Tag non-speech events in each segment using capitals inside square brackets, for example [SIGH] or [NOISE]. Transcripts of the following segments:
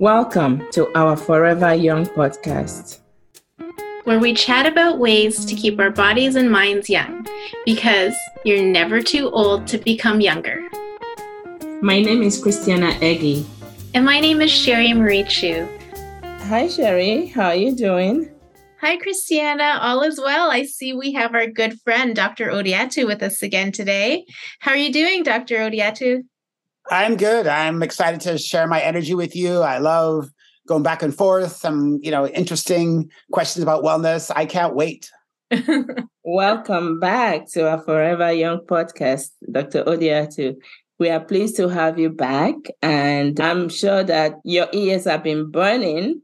Welcome to our Forever Young podcast, where we chat about ways to keep our bodies and minds young because you're never too old to become younger. My name is Christiana Eggy. And my name is Sherry Marie Chu. Hi, Sherry. How are you doing? Hi, Christiana. All is well. I see we have our good friend, Dr. Odiatu, with us again today. How are you doing, Dr. Odiatu? I'm good. I'm excited to share my energy with you. I love going back and forth, some, you know, interesting questions about wellness. I can't wait. [LAUGHS] Welcome back to our Forever Young podcast, Dr. Odiatu. We are pleased to have you back, and I'm sure that your ears have been burning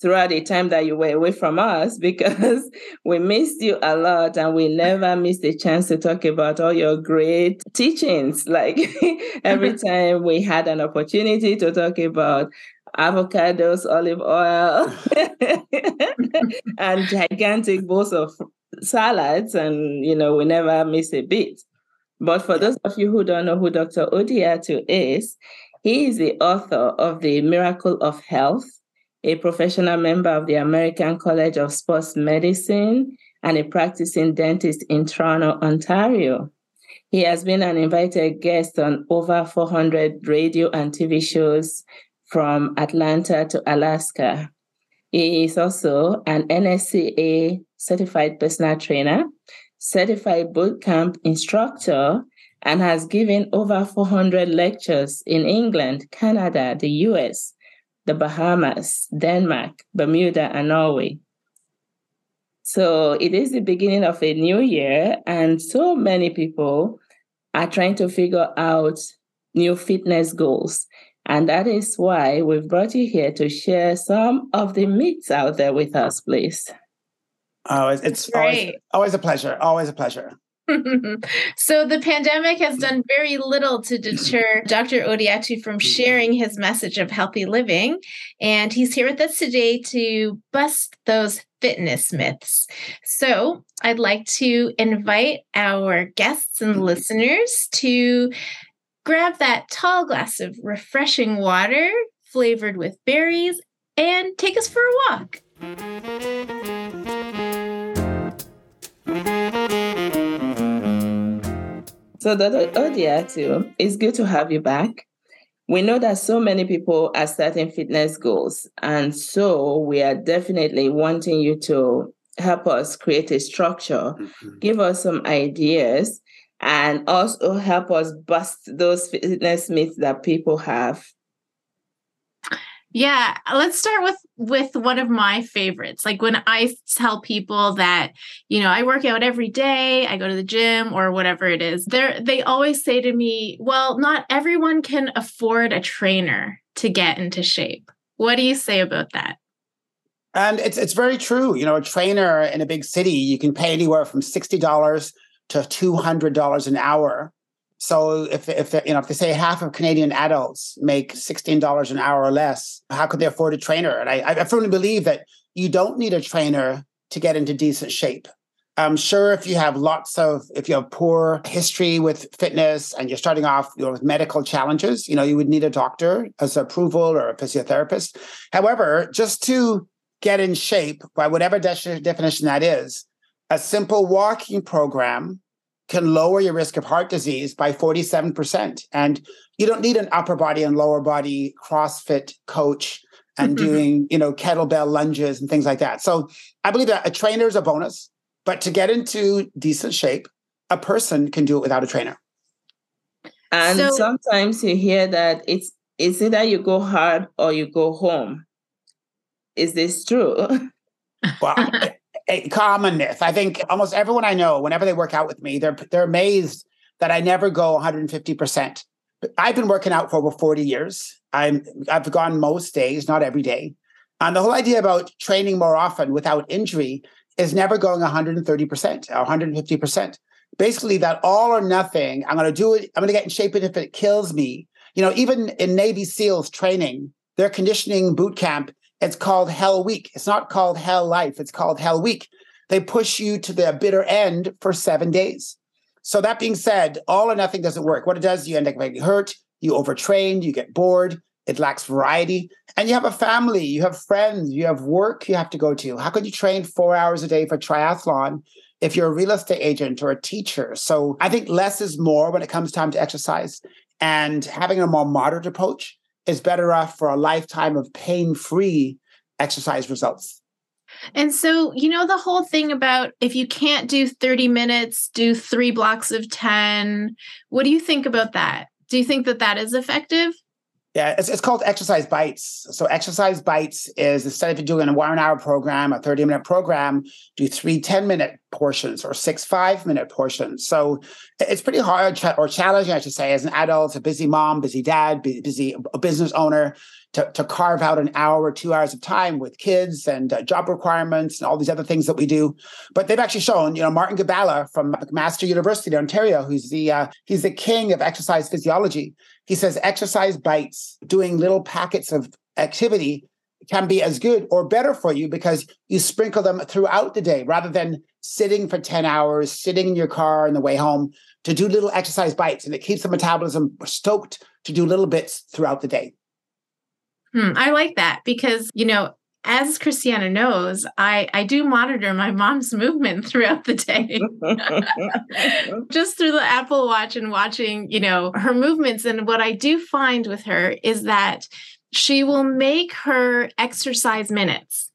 throughout the time that you were away from us [LAUGHS] because we missed you a lot and we never missed a chance to talk about all your great teachings. [LAUGHS] Like every [LAUGHS] time we had an opportunity to talk about avocados, olive oil, and gigantic bowls of salads, and you know, we never miss a bit. But for those of you who don't know who Dr. Odiatu is, he is the author of The Miracle of Health a professional member of the American College of Sports Medicine, and a practicing dentist in Toronto, Ontario. He has been an invited guest on over 400 radio and TV shows from Atlanta to Alaska. He is also an NSCA certified personal trainer, certified bootcamp instructor, and has given over 400 lectures in England, Canada, the US, the Bahamas, Denmark, Bermuda, and Norway. So it is the beginning of a new year, and so many people are trying to figure out new fitness goals. And that is why we've brought you here to share some of the myths out there with us, please. Oh, it's always, always a pleasure. Always a pleasure. So the pandemic has done very little to deter [LAUGHS] Dr. Odiatu from mm-hmm. sharing his message of healthy living. And he's here with us today to bust those fitness myths. So I'd like to invite our guests and mm-hmm. listeners to grab that tall glass of refreshing water flavored with berries and take us for a walk. So, Dr. Odiatu, it's good to have you back. We know that so many people are starting fitness goals. And so we are definitely wanting you to help us create a structure, mm-hmm. give us some ideas, and also help us bust those fitness myths that people have. Yeah, let's start with with one of my favorites. Like when I tell people that, you know, I work out every day, I go to the gym or whatever it is. They they always say to me, "Well, not everyone can afford a trainer to get into shape." What do you say about that? And it's it's very true. You know, a trainer in a big city, you can pay anywhere from $60 to $200 an hour so if if you know if they say half of Canadian adults make sixteen dollars an hour or less, how could they afford a trainer? And I, I firmly believe that you don't need a trainer to get into decent shape. I'm sure if you have lots of if you have poor history with fitness and you're starting off you know, with medical challenges, you know you would need a doctor as approval or a physiotherapist. However, just to get in shape by whatever de- definition that is, a simple walking program can lower your risk of heart disease by 47%. And you don't need an upper body and lower body CrossFit coach and mm-hmm. doing, you know, kettlebell lunges and things like that. So I believe that a trainer is a bonus, but to get into decent shape, a person can do it without a trainer. And so, sometimes you hear that it's it's either you go hard or you go home. Is this true? well, [LAUGHS] common myth. I think almost everyone I know, whenever they work out with me, they're they're amazed that I never go 150%. I've been working out for over 40 years. I'm I've gone most days, not every day. And the whole idea about training more often without injury is never going 130% or 150%. Basically, that all or nothing, I'm going to do it, I'm going to get in shape if it kills me. You know, even in Navy SEALs training, their conditioning boot camp it's called Hell Week. It's not called Hell Life. It's called Hell Week. They push you to the bitter end for seven days. So that being said, all or nothing doesn't work. What it does, you end up getting hurt, you overtrain, you get bored, it lacks variety. And you have a family, you have friends, you have work you have to go to. How could you train four hours a day for triathlon if you're a real estate agent or a teacher? So I think less is more when it comes time to exercise. And having a more moderate approach is better off for a lifetime of pain free exercise results. And so, you know, the whole thing about if you can't do 30 minutes, do three blocks of 10. What do you think about that? Do you think that that is effective? Yeah, it's, it's called Exercise Bites. So, Exercise Bites is instead of doing a one hour program, a 30 minute program, do three 10 minute portions or six five minute portions. So, it's pretty hard or challenging, I should say, as an adult, a busy mom, busy dad, busy a business owner to, to carve out an hour or two hours of time with kids and uh, job requirements and all these other things that we do. But they've actually shown, you know, Martin Gibala from McMaster University in Ontario, who's the uh, he's the king of exercise physiology. He says exercise bites, doing little packets of activity can be as good or better for you because you sprinkle them throughout the day rather than sitting for 10 hours, sitting in your car on the way home to do little exercise bites. And it keeps the metabolism stoked to do little bits throughout the day. Hmm, I like that because, you know, as Christiana knows, I, I do monitor my mom's movement [LAUGHS] throughout the day. [LAUGHS] Just through the Apple Watch and watching, you know, her movements. And what I do find with her is that she will make her exercise minutes,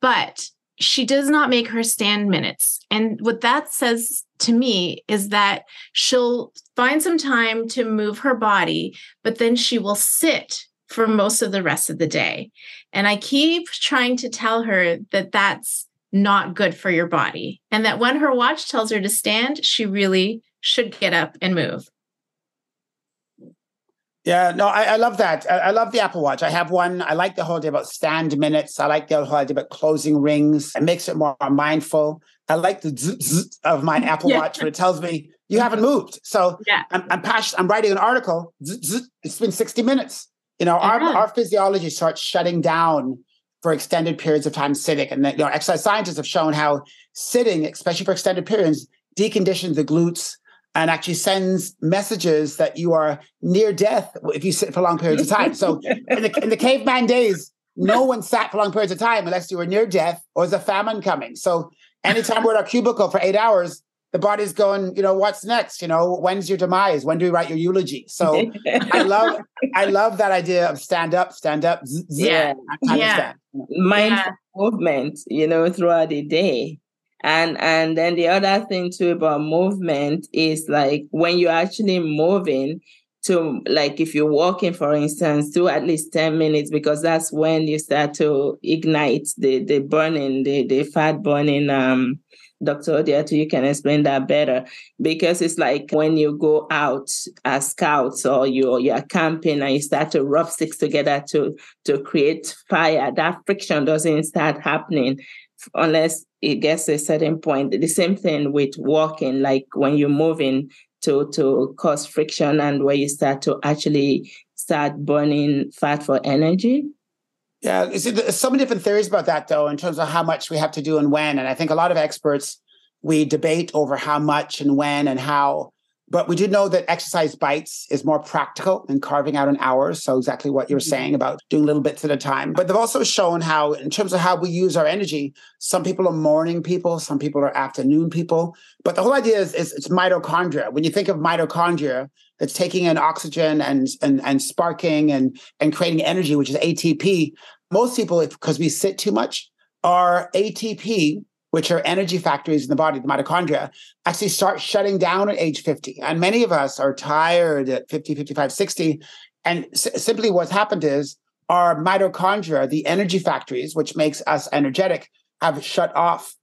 but she does not make her stand minutes. And what that says to me is that she'll find some time to move her body, but then she will sit for most of the rest of the day. And I keep trying to tell her that that's not good for your body. And that when her watch tells her to stand, she really should get up and move. Yeah, no, I, I love that. I, I, love the Apple Watch. I have one. I like the whole idea about stand minutes. I like the whole idea about closing rings. It makes it more mindful. I like the zzz, zzz of my [LAUGHS] Apple yeah. Watch when it tells me you haven't moved. So yeah. I'm, I'm, passionate. I'm writing an article. Zzz, it's been 60 minutes. You know, our, mm-hmm. our physiology starts shutting down for extended periods of time sitting. And you know, exercise scientists have shown how sitting, especially for extended periods, deconditions the glutes and actually sends messages that you are near death if you sit for long periods of time. So in the, in the caveman days, no one sat for long periods of time unless you were near death or there's a famine coming. So anytime we're in our cubicle for eight hours, the body's going, you know, what's next? You know, when's your demise? When do we write your eulogy? So I [LAUGHS] love, I love that idea of stand up, stand up, z- yeah, yeah, mindful yeah. movement, you know, throughout the day. And and then the other thing too about movement is like when you're actually moving, to like if you're walking for instance do at least 10 minutes because that's when you start to ignite the the burning the the fat burning um Dr. Odiatu, you can explain that better because it's like when you go out as scouts or you're, you're camping and you start to rub sticks together to, to create fire, that friction doesn't start happening unless it gets a certain point. The same thing with walking, like when you're moving to, to cause friction and where you start to actually start burning fat for energy. Yeah, there's so many different theories about that, though, in terms of how much we have to do and when. And I think a lot of experts we debate over how much and when and how. But we do know that exercise bites is more practical than carving out an hour. So exactly what you're mm-hmm. saying about doing little bits at a time. But they've also shown how, in terms of how we use our energy, some people are morning people, some people are afternoon people. But the whole idea is, is it's mitochondria. When you think of mitochondria, it's taking in oxygen and and and sparking and and creating energy, which is ATP. Most people, because we sit too much, are ATP which are energy factories in the body, the mitochondria, actually start shutting down at age 50. And many of us are tired at 50, 55, 60. And s- simply what's happened is our mitochondria, the energy factories, which makes us energetic, have shut off.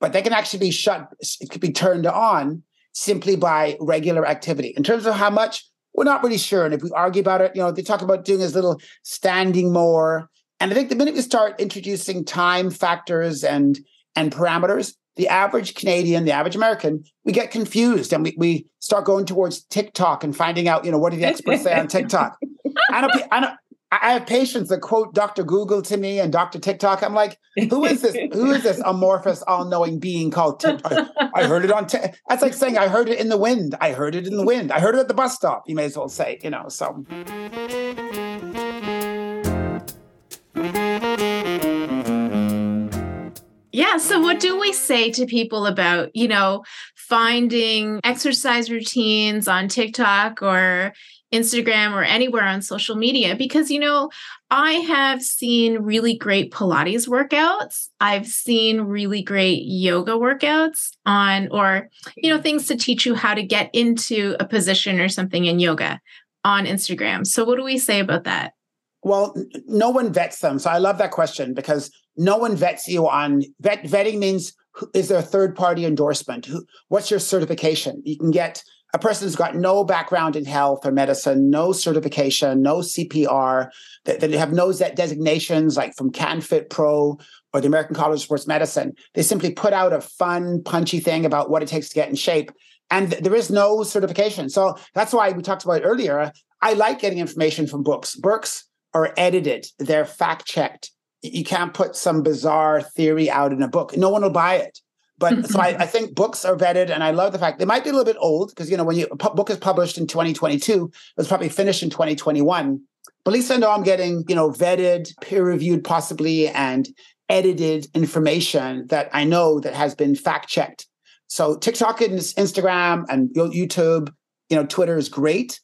But they can actually be shut, it could be turned on simply by regular activity. In terms of how much, we're not really sure. And if we argue about it, you know, they talk about doing as little standing more. And I think the minute we start introducing time factors and and parameters, the average Canadian, the average American, we get confused and we, we start going towards TikTok and finding out, you know, what do the experts say on TikTok? I don't, I don't, I have patients that quote Dr. Google to me and Dr. TikTok. I'm like, who is this? Who is this amorphous, all-knowing being called TikTok? I heard it on. T- That's like saying I heard it in the wind. I heard it in the wind. I heard it at the bus stop. You may as well say, you know. So. Yeah. So, what do we say to people about, you know, finding exercise routines on TikTok or Instagram or anywhere on social media? Because, you know, I have seen really great Pilates workouts. I've seen really great yoga workouts on, or, you know, things to teach you how to get into a position or something in yoga on Instagram. So, what do we say about that? Well, no one vets them. So I love that question because no one vets you on vet. Vetting means is there a third party endorsement? Who, what's your certification? You can get a person who's got no background in health or medicine, no certification, no CPR, that, that have no designations like from CanFit Pro or the American College of Sports Medicine. They simply put out a fun, punchy thing about what it takes to get in shape. And there is no certification. So that's why we talked about earlier. I like getting information from books. Books are edited, they're fact checked. You can't put some bizarre theory out in a book. No one will buy it. But [LAUGHS] so I, I, think books are vetted, and I love the fact they might be a little bit old because you know when you, a book is published in 2022, it was probably finished in 2021. But at least I know I'm getting you know vetted, peer reviewed, possibly, and edited information that I know that has been fact checked. So TikTok and Instagram and YouTube, you know, Twitter is great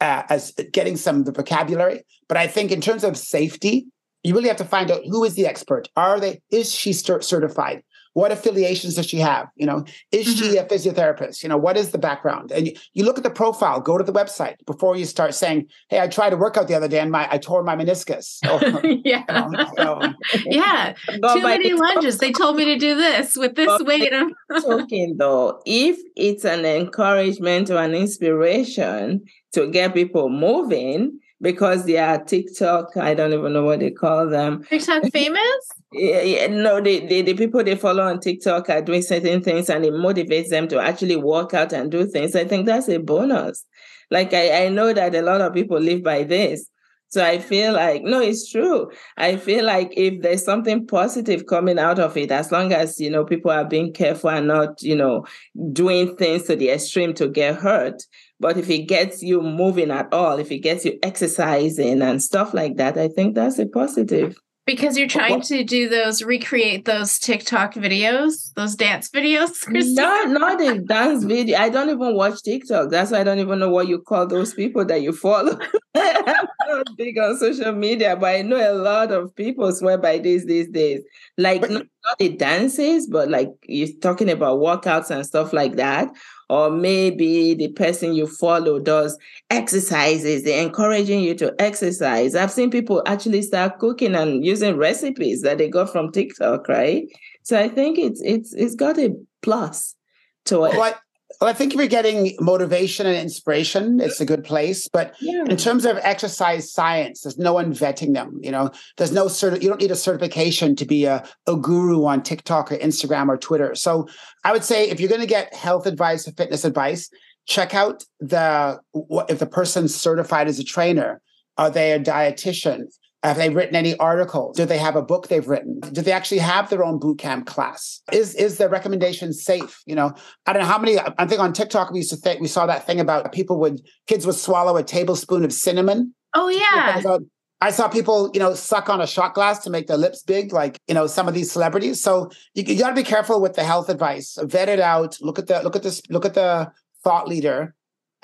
uh, as getting some of the vocabulary. But I think in terms of safety, you really have to find out who is the expert. Are they? Is she certified? What affiliations does she have? You know, is mm-hmm. she a physiotherapist? You know, what is the background? And you, you, look at the profile, go to the website before you start saying, Hey, I tried to work out the other day and my I tore my meniscus. [LAUGHS] Or, yeah. You know, [LAUGHS] yeah. Too many lunges. They told me to do this with this weight. talking [LAUGHS] though, if it's an encouragement or an inspiration to get people moving, because they are TikTok, I don't even know what they call them. TikTok [LAUGHS] famous? yeah, yeah, no, the, the, the people they follow on TikTok are doing certain things and it motivates them to actually work out and do things. I think that's a bonus. Like I, I know that a lot of people live by this. So I feel like, no, it's true. I feel like if there's something positive coming out of it, as long as, you know, people are being careful and not, you know, doing things to the extreme to get hurt. But if it gets you moving at all, if it gets you exercising and stuff like that, I think that's a positive. Because you're trying to do those, recreate those TikTok videos, those dance videos. [LAUGHS] Not, not a dance video. I don't even watch TikTok. That's why I don't even know what you call those people that you follow. [LAUGHS] I'm [LAUGHS] not big on social media, but I know a lot of people swear by this these days. Like not, not the dances, but like you're talking about workouts and stuff like that or maybe the person you follow does exercises, they're encouraging you to exercise. I've seen people actually start cooking and using recipes that they got from TikTok, right? So I think it's it's it's got a plus to it. Well, well, I think if you're getting motivation and inspiration, it's a good place. But yeah. in terms of exercise science, there's no one vetting them. You know, there's no cert. You don't need a certification to be a, a guru on TikTok or Instagram or Twitter. So I would say if you're going to get health advice or fitness advice, check out the if the person's certified as a trainer. Are they a dietitian? Have they written any articles? Do they have a book they've written? Do they actually have their own boot camp class? Is is the recommendation safe? You know, I don't know how many. I think on TikTok we used to think we saw that thing about people would kids would swallow a tablespoon of cinnamon. Oh yeah. I saw people, you know, suck on a shot glass to make their lips big, like you know some of these celebrities. So you, you got to be careful with the health advice. Vet it out. Look at the look at this. Look at the thought leader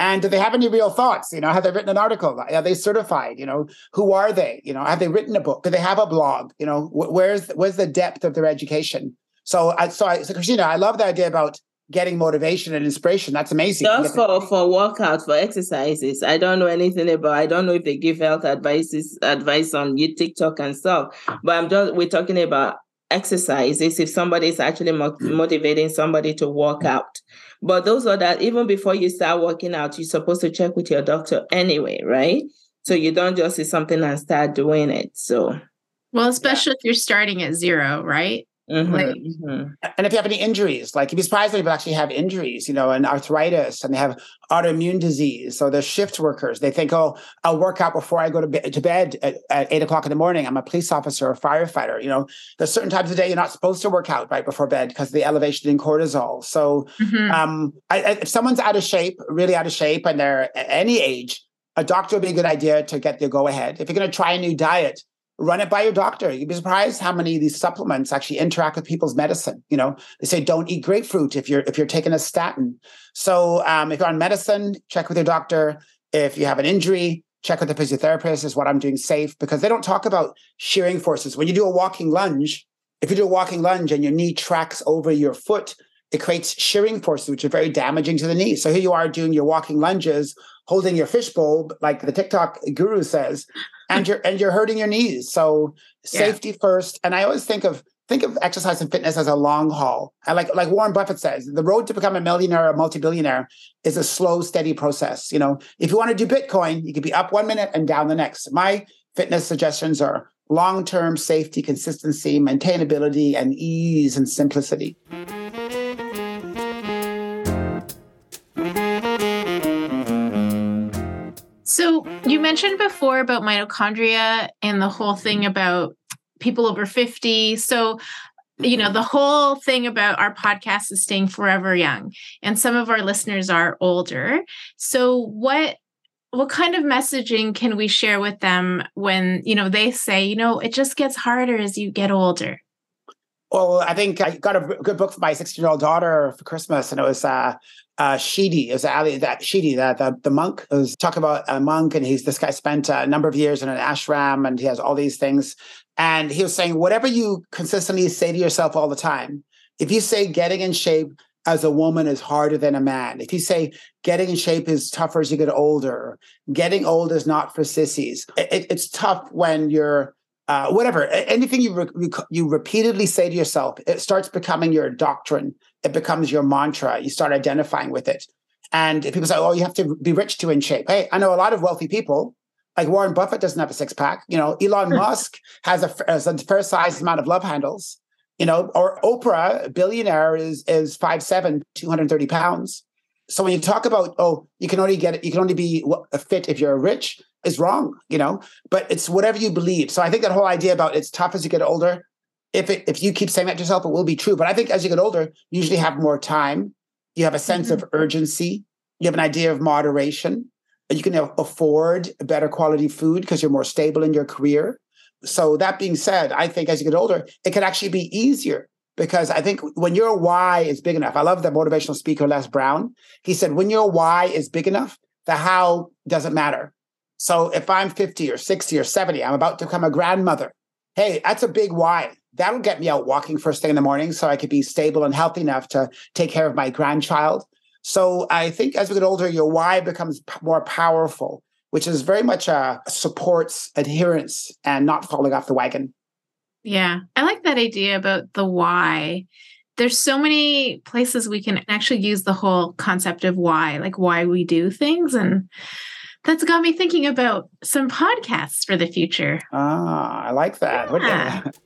and do they have any real thoughts? You know, have they written an article? Are they certified? You know, who are they? You know, have they written a book? Do they have a blog? You know, where's where's the depth of their education? So, I, so, I, so Christina, I love the idea about getting motivation and inspiration. That's amazing. Just for for workouts, for exercises. I don't know anything about. I don't know if they give health advices advice on you TikTok and stuff. But I'm just we're talking about exercises. If somebody is actually mo- motivating somebody to work out, but those are that even before you start working out, you're supposed to check with your doctor anyway, right? So you don't just see something and start doing it. So, well, especially yeah. if you're starting at zero, right? Mm-hmm, like, mm-hmm. And if you have any injuries, like you'd be surprised people actually have injuries, you know, and arthritis and they have autoimmune disease. So they're shift workers. They think, oh, I'll work out before I go to, be- to bed at, at, eight o'clock in the morning. I'm a police officer or firefighter. You know, there's certain times of the day you're not supposed to work out right before bed because of the elevation in cortisol. So mm-hmm. um, I, I, if someone's out of shape, really out of shape, and they're any age, a doctor would be a good idea to get the go ahead. If you're going to try a new diet, run it by your doctor. You'd be surprised how many of these supplements actually interact with people's medicine. You know, they say don't eat grapefruit if you're if you're taking a statin. So um, if you're on medicine, check with your doctor. If you have an injury, check with the physiotherapist. Is what I'm doing safe? Because they don't talk about shearing forces. When you do a walking lunge, if you do a walking lunge and your knee tracks over your foot, it creates shearing forces, which are very damaging to the knee. So here you are doing your walking lunges, holding your fishbowl, like the TikTok guru says, and you're and you're hurting your knees. So safety yeah. first. And I always think of think of exercise and fitness as a long haul. I like like Warren Buffett says, the road to become a millionaire or a multi-billionaire is a slow, steady process. You know, if you want to do Bitcoin, you could be up one minute and down the next. My fitness suggestions are long-term safety, consistency, maintainability, and ease and simplicity. So you mentioned before about mitochondria and the whole thing about people over 50. So you know the whole thing about our podcast is staying forever young and some of our listeners are older so what what kind of messaging can we share with them when you know they say you know it just gets harder as you get older well, I think I got a good book for my 16 year old daughter for Christmas, and it was uh, uh, Shetty. Was Ali, that Shetty, that the, the monk. Was talk about a monk, and he's this guy spent a number of years in an ashram, and he has all these things. And he was saying, whatever you consistently say to yourself all the time, if you say getting in shape as a woman is harder than a man, if you say getting in shape is tougher as you get older, getting old is not for sissies, it, it's tough when you're uh, whatever, anything you re- you repeatedly say to yourself, it starts becoming your doctrine. It becomes your mantra. You start identifying with it. And people say, "Oh, you have to be rich to in shape." Hey, I know a lot of wealthy people. Like Warren Buffett doesn't have a six pack. You know, Elon [LAUGHS] Musk has a, has a fair sized amount of love handles. You know, or Oprah, billionaire, is is five seven, 230 pounds. So when you talk about, oh, you can only get it, you can only be fit if you're rich is wrong, you know, but it's whatever you believe. So I think that whole idea about it's tough as you get older, if it, if you keep saying that to yourself, it will be true. But I think as you get older, you usually have more time. You have a sense mm-hmm. of urgency. You have an idea of moderation. You can afford better quality food because you're more stable in your career. So that being said, I think as you get older, it can actually be easier because I think when your why is big enough, I love the motivational speaker Les Brown. He said, when your why is big enough, the how doesn't matter. So if I'm 50 or 60 or 70, I'm about to become a grandmother. Hey, that's a big why. That'll get me out walking first thing in the morning so I could be stable and healthy enough to take care of my grandchild. So I think as we get older, your why becomes more powerful, which is very much uh, supports adherence and not falling off the wagon. Yeah, I like that idea about the why. There's so many places we can actually use the whole concept of why, like why we do things. And that's got me thinking about some podcasts for the future. Ah, I like that. Yeah. [LAUGHS]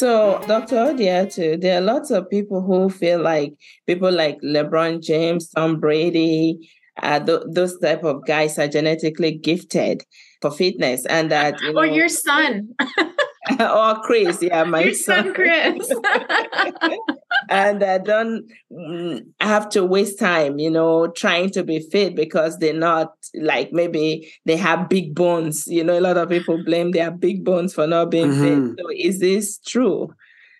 So, Dr. Odiatu, there are lots of people who feel like people like LeBron James, Tom Brady, uh, th- those type of guys are genetically gifted for fitness, and that you know, or your son. [LAUGHS] [LAUGHS] or Chris, yeah, my Your son, son Chris. [LAUGHS] [LAUGHS] and I don't mm, have to waste time, you know, trying to be fit because they're not like maybe they have big bones. You know, a lot of people blame their big bones for not being mm-hmm. fit. So is this true?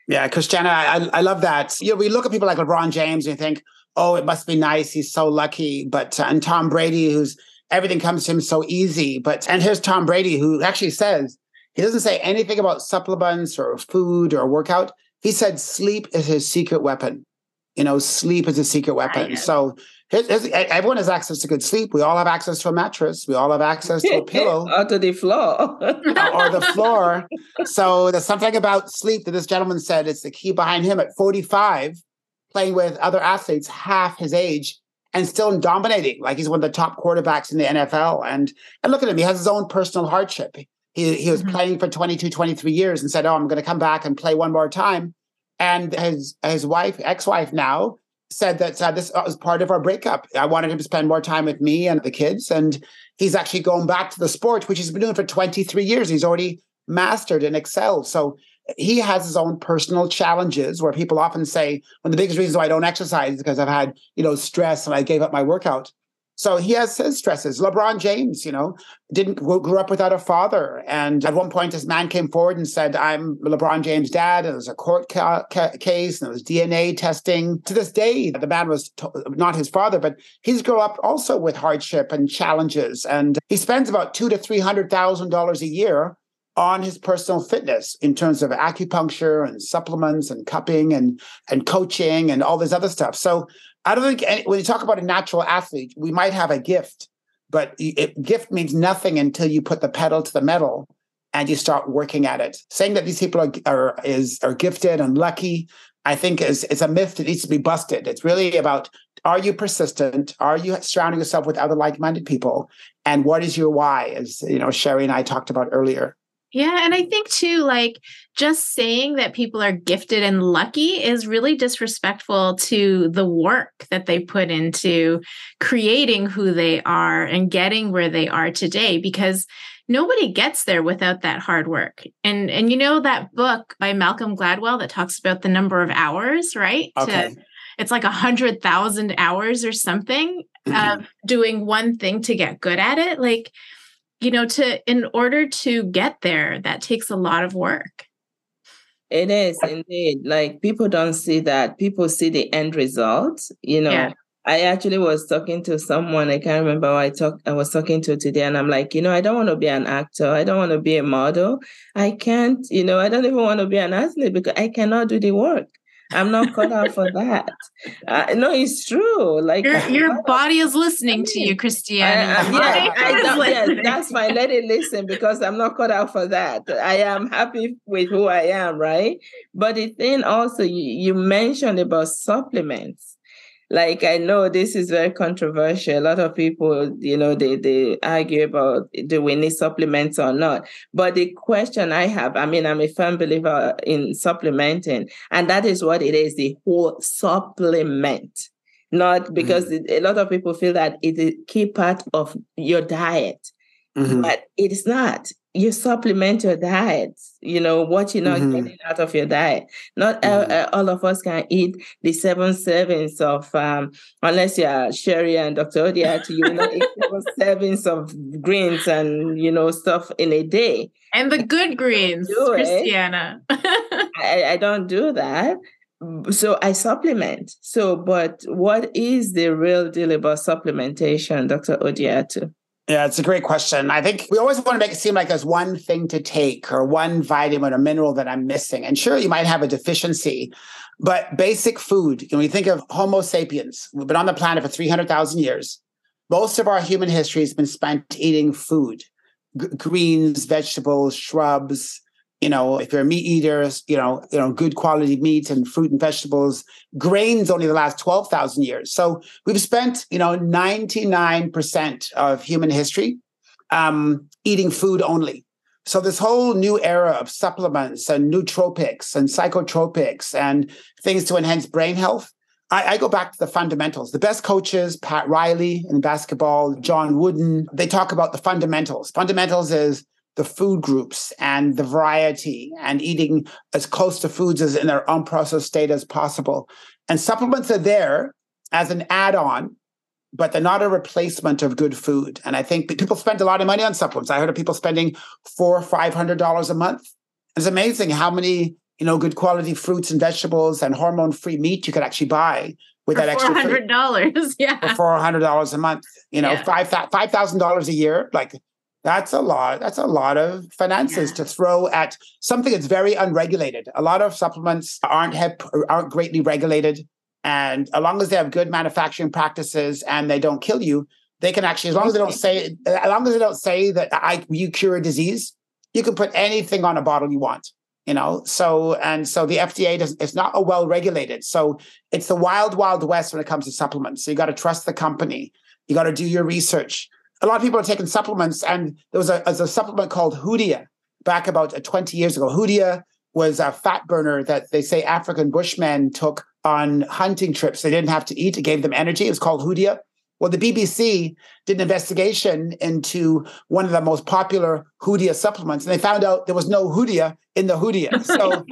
Yeah, Christiana, I, I love that. You know, we look at people like LeBron James and you think, oh, it must be nice. He's so lucky. But uh, and Tom Brady, who's everything comes to him so easy. But and here's Tom Brady, who actually says he doesn't say anything about supplements or food or workout. He said sleep is his secret weapon. You know, sleep is a secret weapon. So everyone has access to good sleep. We all have access to a mattress. We all have access to a [LAUGHS] pillow. or to the floor. Uh, or the floor. So there's something about sleep that this gentleman said is the key behind him at 45, playing with other athletes half his age and still dominating. Like he's one of the top quarterbacks in the NFL. And and look at him, he has his own personal hardship. He, he was mm-hmm. playing for 22, 23 years and said, Oh, I'm going to come back and play one more time. And his, his wife, ex wife now, said that uh, this was part of our breakup. I wanted him to spend more time with me and the kids. And he's actually going back to the sport, which he's been doing for 23 years. He's already mastered and excelled. So he has his own personal challenges where people often say, one of the biggest reasons why I don't exercise is because I've had, you know, stress and I gave up my workout. So he has his stresses. LeBron James, you know, didn't grew up without a father, and at one point, this man came forward and said, "I'm LeBron James' dad." And there was a court ca- ca- case, and there was DNA testing. To this day, the man was t- not his father, but he's grown up also with hardship and challenges, and he spends about two to three hundred thousand dollars a year on his personal fitness in terms of acupuncture and supplements and cupping and and coaching and all this other stuff. So I don't think any, when you talk about a natural athlete, we might have a gift, but it, gift means nothing until you put the pedal to the metal and you start working at it. Saying that these people are are is are gifted and lucky, I think is is a myth that needs to be busted. It's really about are you persistent? Are you surrounding yourself with other like-minded people? And what is your why? As you know, Sherry and I talked about earlier. Yeah. And I think too, like just saying that people are gifted and lucky is really disrespectful to the work that they put into creating who they are and getting where they are today because nobody gets there without that hard work. And and you know that book by Malcolm Gladwell that talks about the number of hours, right? Okay. To, it's like a hundred thousand hours or something mm-hmm. of doing one thing to get good at it. Like you know to in order to get there that takes a lot of work it is indeed like people don't see that people see the end result you know yeah. I actually was talking to someone, I can't remember who I talked I was talking to today, and I'm like, you know, I don't want to be an actor, I don't want to be a model. I can't, you know, I don't even want to be an athlete because I cannot do the work. I'm not cut out for that. Uh, no, it's true. Like your, your body is listening to you, Christiane. I, yeah, I yeah, that's fine. Let it listen because I'm not cut out for that. I am happy with who I am, right? But the thing also you, you mentioned about supplements like I know this is very controversial. A lot of people, you know, they they argue about do we need supplements or not. But the question I have, I mean, I'm a firm believer in supplementing, and that is what it is, the whole supplement. Not because mm-hmm. a lot of people feel that it is a key part of your diet. Mm-hmm. But it is not you supplement your diet you know what you're not mm-hmm. getting out of your diet not mm-hmm. all, all, of us can eat the seven servings of um, unless you're sherry and dr odiatu [LAUGHS] you know eat seven servings of greens and you know stuff in a day and the [LAUGHS] good greens christiana [LAUGHS] I, I don't do that so I supplement. So, but what is the real deal about supplementation, Dr. Odiatu? Yeah, it's a great question. I think we always want to make it seem like there's one thing to take or one vitamin or mineral that I'm missing. And sure, you might have a deficiency, but basic food, when we think of Homo sapiens, we've been on the planet for 300,000 years. Most of our human history has been spent eating food, G- greens, vegetables, shrubs, you know, if you're a meat eater, you know, you know, good quality meat and fruit and vegetables, grains only the last 12,000 years. So we've spent, you know, 99% of human history um, eating food only. So this whole new era of supplements and nootropics and psychotropics and things to enhance brain health, I, I, go back to the fundamentals. The best coaches, Pat Riley in basketball, John Wooden, they talk about the fundamentals. Fundamentals is the food groups and the variety and eating as close to foods as in their unprocessed state as possible. And supplements are there as an add-on, but they're not a replacement of good food. And I think people spend a lot of money on supplements. I heard of people spending four or five hundred dollars a month. It's amazing how many you know good quality fruits and vegetables and hormone-free meat you could actually buy with for that extra four hundred dollars. [LAUGHS] Yeah, for four hundred dollars a month. You know, yeah. five five thousand dollars a year. Like that's a lot. That's a lot of finances yeah. to throw at something that's very unregulated. A lot of supplements aren't hip, aren't greatly regulated, and as long as they have good manufacturing practices and they don't kill you, they can actually, as long as they don't say, as long as they don't say that I you cure a disease, you can put anything on a bottle you want. You know, so and so the FDA doesn't. It's not a well regulated. So it's the wild, wild west when it comes to supplements. So you got to trust the company. You got to do your research a lot of people are taking supplements, and there was a, a supplement called Hoodia back about uh, 20 years ago. Hoodia was a fat burner that they say African Bushmen took on hunting trips. They didn't have to eat, it gave them energy. It was called Hoodia. Well, the BBC did an investigation into one of the most popular Hoodia supplements, and they found out there was no Hoodia in the Hoodia. So,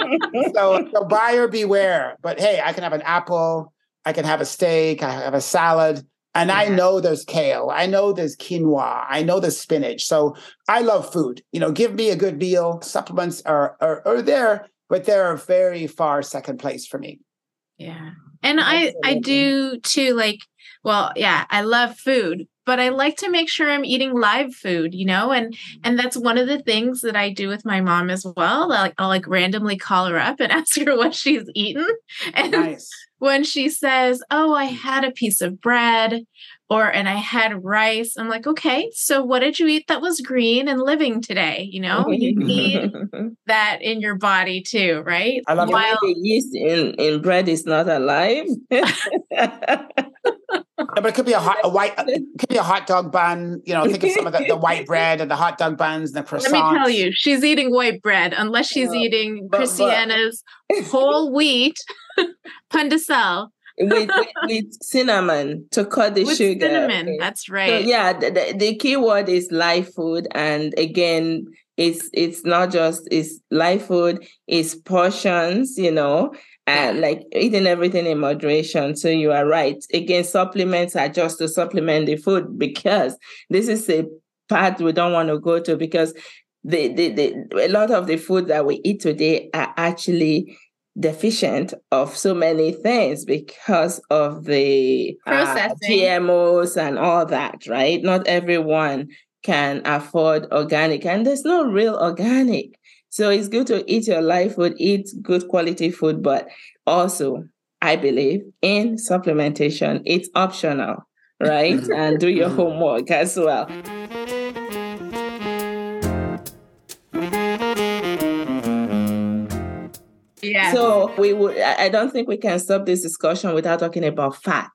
[LAUGHS] so, so buyer beware. But hey, I can have an apple, I can have a steak, I have a salad, And. I mm-hmm. know there's kale. I know there's quinoa. I know there's spinach. So I love food. You know, give me a good meal. Supplements are, are, are there, but they're a very far second place for me. Yeah. And I I do too like well, yeah, I love food, but I like to make sure I'm eating live food, you know, and mm-hmm. and that's one of the things that I do with my mom as well. Like I'll like randomly call her up and [LAUGHS] ask her what she's eaten. And nice. When she says, "Oh, I mm. had a piece of bread," or and I had rice, I'm like, "Okay, so what did you eat that was green and living today?" You know, you need [LAUGHS] that in your body too, right? I love While- the yeast in in bread is not alive. but it could be a hot, a white, it [LAUGHS] could be a hot dog bun. You know, think of some of the, the [LAUGHS] white bread and the hot dog buns and the croissants. Let me tell you, she's eating white bread unless she's eating but, Christiana's but, whole wheat pain de sel. with, with, with, cinnamon to cut the with sugar. Cinnamon, okay. that's right. So yeah, the, the, the key word is live food, and again, it's it's not just it's live food, it's portions, you know, like eating everything in moderation. So you are right. Again, supplements are just to supplement the food [LAUGHS] because this is a part we don't want to go to because the, the, the a lot of the food that we eat today are actually deficient of so many things because of the uh, GMOs and all that, right? Not everyone can afford organic, and there's no real organic. So it's good to eat your life food, eat good quality food, but also, I believe in supplementation, it's optional, right? [LAUGHS] and do your homework as well. Yeah. So we would I don't think we can stop this discussion without talking about fat.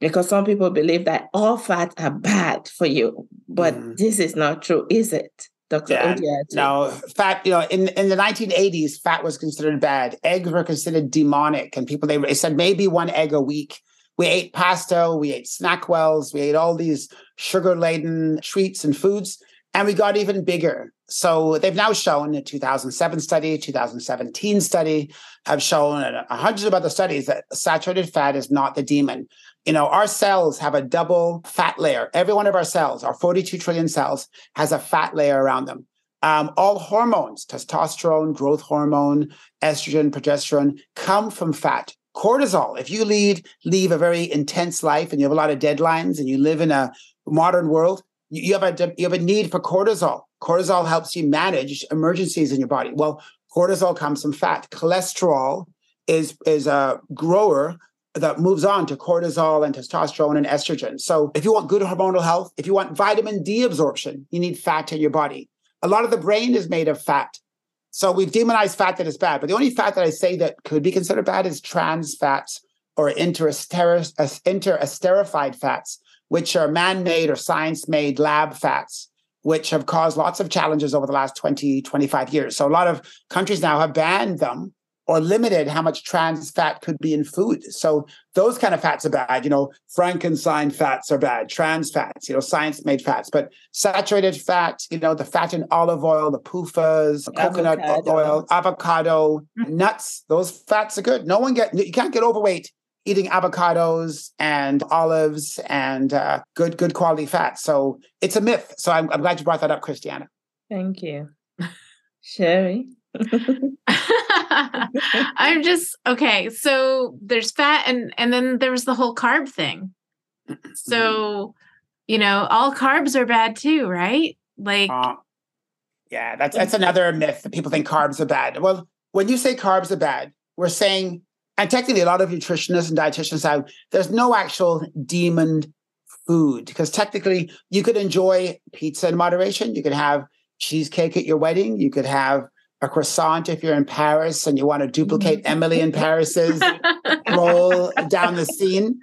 Because some people believe that all fats are bad for you, but mm. this is not true, is it? Dr. Yeah. No, fat, you know, in, in the 1980s, fat was considered bad. Eggs were considered demonic. And people, they, they said maybe one egg a week. We ate pasta, we ate SnackWells, we ate all these sugar laden treats and foods, and we got even bigger. So they've now shown a 2007 study, 2017 study have shown, and hundreds of other studies that saturated fat is not the demon. You know, our cells have a double fat layer. Every one of our cells, our 42 trillion cells, has a fat layer around them. Um, all hormones, testosterone, growth hormone, estrogen, progesterone, come from fat. Cortisol, if you lead leave a very intense life and you have a lot of deadlines and you live in a modern world, you have a you have a need for cortisol. Cortisol helps you manage emergencies in your body. Well, cortisol comes from fat. Cholesterol is is a grower that moves on to cortisol and testosterone and estrogen. So if you want good hormonal health, if you want vitamin D absorption, you need fat in your body. A lot of the brain is made of fat. So we've demonized fat that is bad, but the only fat that I say that could be considered bad is trans fats or interesterified fats, which are man-made or science-made lab fats, which have caused lots of challenges over the last 20, 25 years. So a lot of countries now have banned them or limited how much trans fat could be in food. So those kind of fats are bad. You know, Frankenstein fats are bad, trans fats, you know, science made fats. But saturated fat, you know, the fat in olive oil, the PUFAs, coconut oil, avocado, mm-hmm. nuts, those fats are good. No one get, you can't get overweight eating avocados and olives and uh, good good quality fats. So it's a myth. So I'm, I'm glad you brought that up, Christiana. Thank you. [LAUGHS] Sherry. [LAUGHS] I'm just okay. So there's fat, and and then there was the whole carb thing. So, you know, all carbs are bad too, right? Like, uh, yeah, that's that's another myth that people think carbs are bad. Well, when you say carbs are bad, we're saying, and technically, a lot of nutritionists and dietitians say there's no actual demon food because technically, you could enjoy pizza in moderation. You could have cheesecake at your wedding. You could have a croissant if you're in Paris and you want to duplicate mm-hmm. Emily in Paris's [LAUGHS] roll down the scene.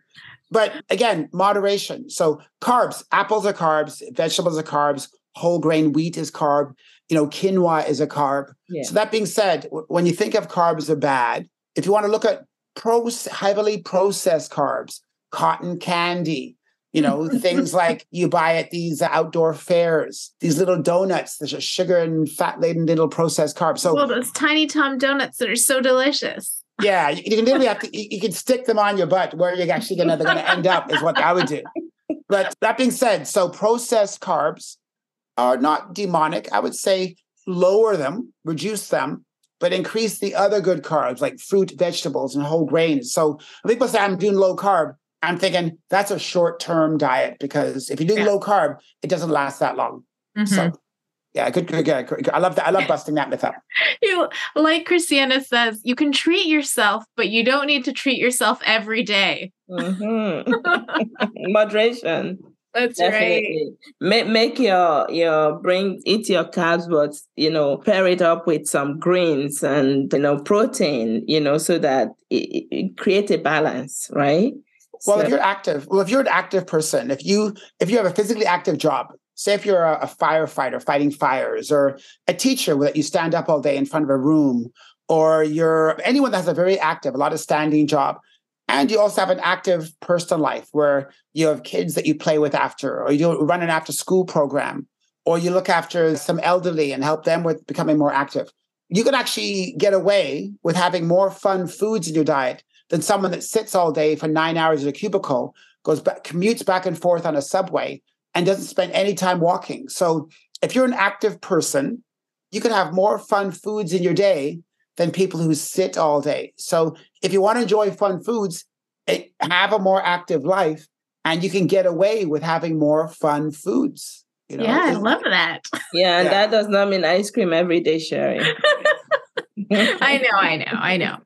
But again, moderation. So carbs, apples are carbs, vegetables are carbs, whole grain wheat is carb, you know, quinoa is a carb. Yeah. So that being said, when you think of carbs are bad, if you want to look at pro- heavily processed carbs, cotton candy, you know, [LAUGHS] things like you buy at these outdoor fairs, these little donuts, there's a sugar and fat laden little processed carbs. So well, those tiny Tom donuts that are so delicious. Yeah, you can literally have to. [LAUGHS] You, can stick them on your butt where you're actually gonna they're gonna end up is what I would do. But that being said, so processed carbs are not demonic. I would say lower them, reduce them, but increase the other good carbs like fruit, vegetables, and whole grains. So when people say I'm doing low carb, I'm thinking that's a short term diet because if you do yeah. low carb, it doesn't last that long. Mm-hmm. So yeah, good, good, good, good. I love that. I love busting that myth up. [LAUGHS] You like Christiana says, you can treat yourself, but you don't need to treat yourself every day. Mm-hmm. [LAUGHS] [LAUGHS] Moderation. That's Definitely. right. Make make your your bring eat your carbs, but you know pair it up with some greens and you know protein. You know so that it, it create a balance, right? Well, so. if you're active, well, if you're an active person, if you if you have a physically active job, say if you're a, a firefighter fighting fires, or a teacher that you stand up all day in front of a room, or you're anyone that has a very active, a lot of standing job, and you also have an active personal life where you have kids that you play with after, or you run an after school program, or you look after some elderly and help them with becoming more active. You can actually get away with having more fun foods in your diet than someone that sits all day for nine hours in a cubicle, goes back, commutes back and forth on a subway, and doesn't spend any time walking. So if you're an active person, you can have more fun foods in your day than people who sit all day. So if you want to enjoy fun foods, eh, have a more active life and you can get away with having more fun foods. You know? Yeah, I love that. Yeah, and yeah. that does not mean ice cream every day, Sherry. [LAUGHS] I know, I know, I know.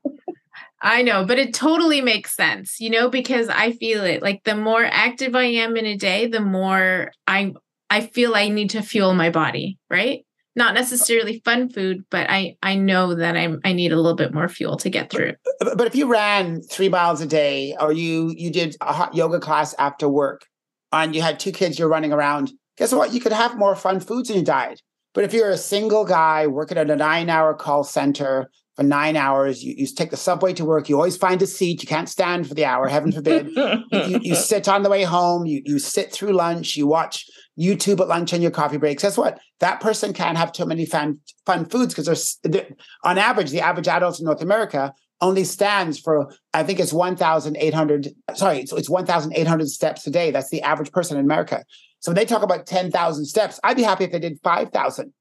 I know, but it totally makes sense, you know, because I feel it. Like the more active I am in a day, the more I I feel I need to fuel my body, right? Not necessarily fun food, but I I know that I'm I need a little bit more fuel to get through. But, but if you ran three miles a day, or you you did a hot yoga class after work, and you had two kids you're running around, guess what? You could have more fun foods in your diet. But if you're a single guy working at a nine hour call center for nine hours. You, you take the subway to work. You always find a seat. You can't stand for the hour, heaven forbid. [LAUGHS] you, you, sit on the way home. You, you sit through lunch. You watch YouTube at lunch and your coffee breaks. Guess what? That person can't have too many fun, fun foods because they're, on average, the average adult in North America only stands for, I think it's 1,800, sorry, so it's 1,800 steps a day. That's the average person in America. So when they talk about 10,000 steps, I'd be happy if they did 5,000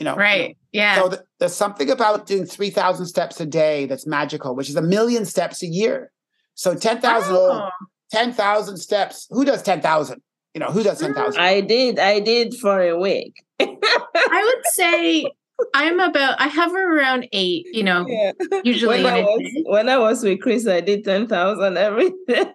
you know right yeah so th- there's something about doing 3000 steps a day that's magical which is a million steps a year so 10,000 oh. 10,000 steps who does 10,000 you know who does 10,000 I did I did for a week I would say I'm about I hover around 8 you know yeah. usually when I, was, when I was with Chris I did 10,000 every day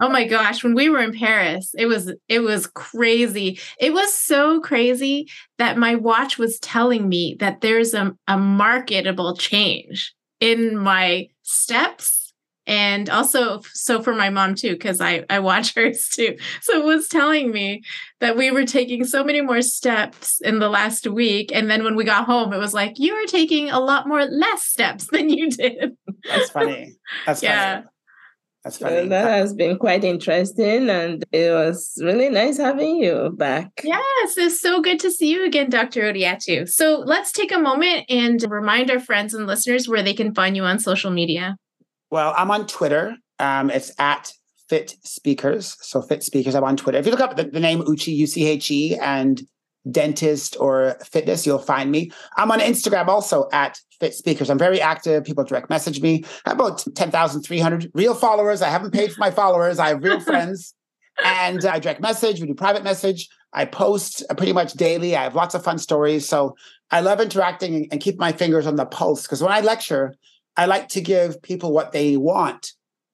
Oh my gosh, when we were in Paris, it was it was crazy. It was so crazy that my watch was telling me that there's a, a marketable change in my steps and also so for my mom too because I I watch [LAUGHS] hers too. So it was telling me that we were taking so many more steps in the last week and then when we got home it was like you are taking a lot more less steps [LAUGHS] than you did. That's funny. That's yeah. Funny. That's funny. Well, that has been quite interesting, and it was really nice having you back. Yes, it's so good to see you again, Dr. Odiatu. So let's take a moment and remind our friends and listeners where they can find you on social media. Well, I'm on Twitter. Um, it's at Fit Speakers. So Fit Speakers. I'm on Twitter. If you look up the, the name Uche, U C H E and dentist or fitness, you'll find me. I'm on Instagram also at Fit Speakers. I'm very active. People direct message me. I have about 10,300 real followers. I haven't paid for my followers. I have real [LAUGHS] friends. And I direct message, we do private message. I post pretty much daily. I have lots of fun stories. So I love interacting and keep my fingers on the pulse because when I lecture, I like to give people what they want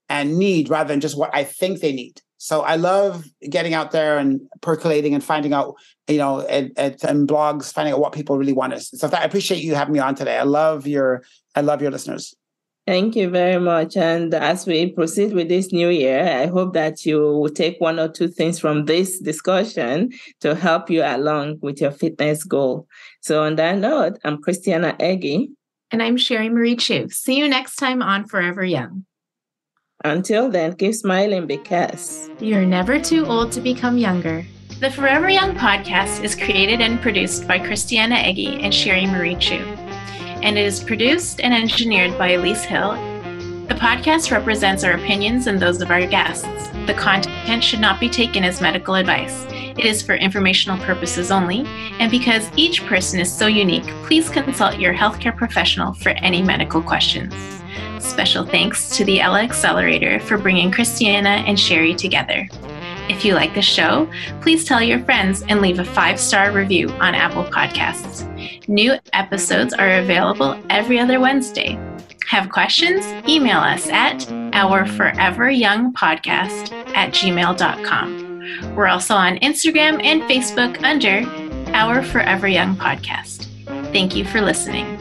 and need rather than just what I think they need. So I love getting out there and percolating and finding out, you know, and, and blogs, finding out what people really want us. So I appreciate you having me on today. I love your, I love your listeners. Thank you very much. And as we proceed with this new year, I hope that you will take one or two things from this discussion to help you along with your fitness goal. So on that note, I'm Christiana Eggy. And I'm Sherry Marie Chu. See you next time on Forever Young. Until then, keep smiling because you're never too old to become younger. The Forever Young podcast is created and produced by Christiana Eggy and Sherry Marie Chu, and it is produced and engineered by Elise Hill The podcast represents our opinions and those of our guests. The content should not be taken as medical advice. It is for informational purposes only, and because each person is so unique, please consult your healthcare professional for any medical questions. Special thanks to the Ella Accelerator for bringing Christiana and Sherry together. If you like the show, please tell your friends and leave a five star review on Apple Podcasts. New episodes are available every other Wednesday. Have questions? Email us at ourforeveryoungpodcast at gmail.com. We're also on Instagram and Facebook under Our Forever Young Podcast. Thank you for listening.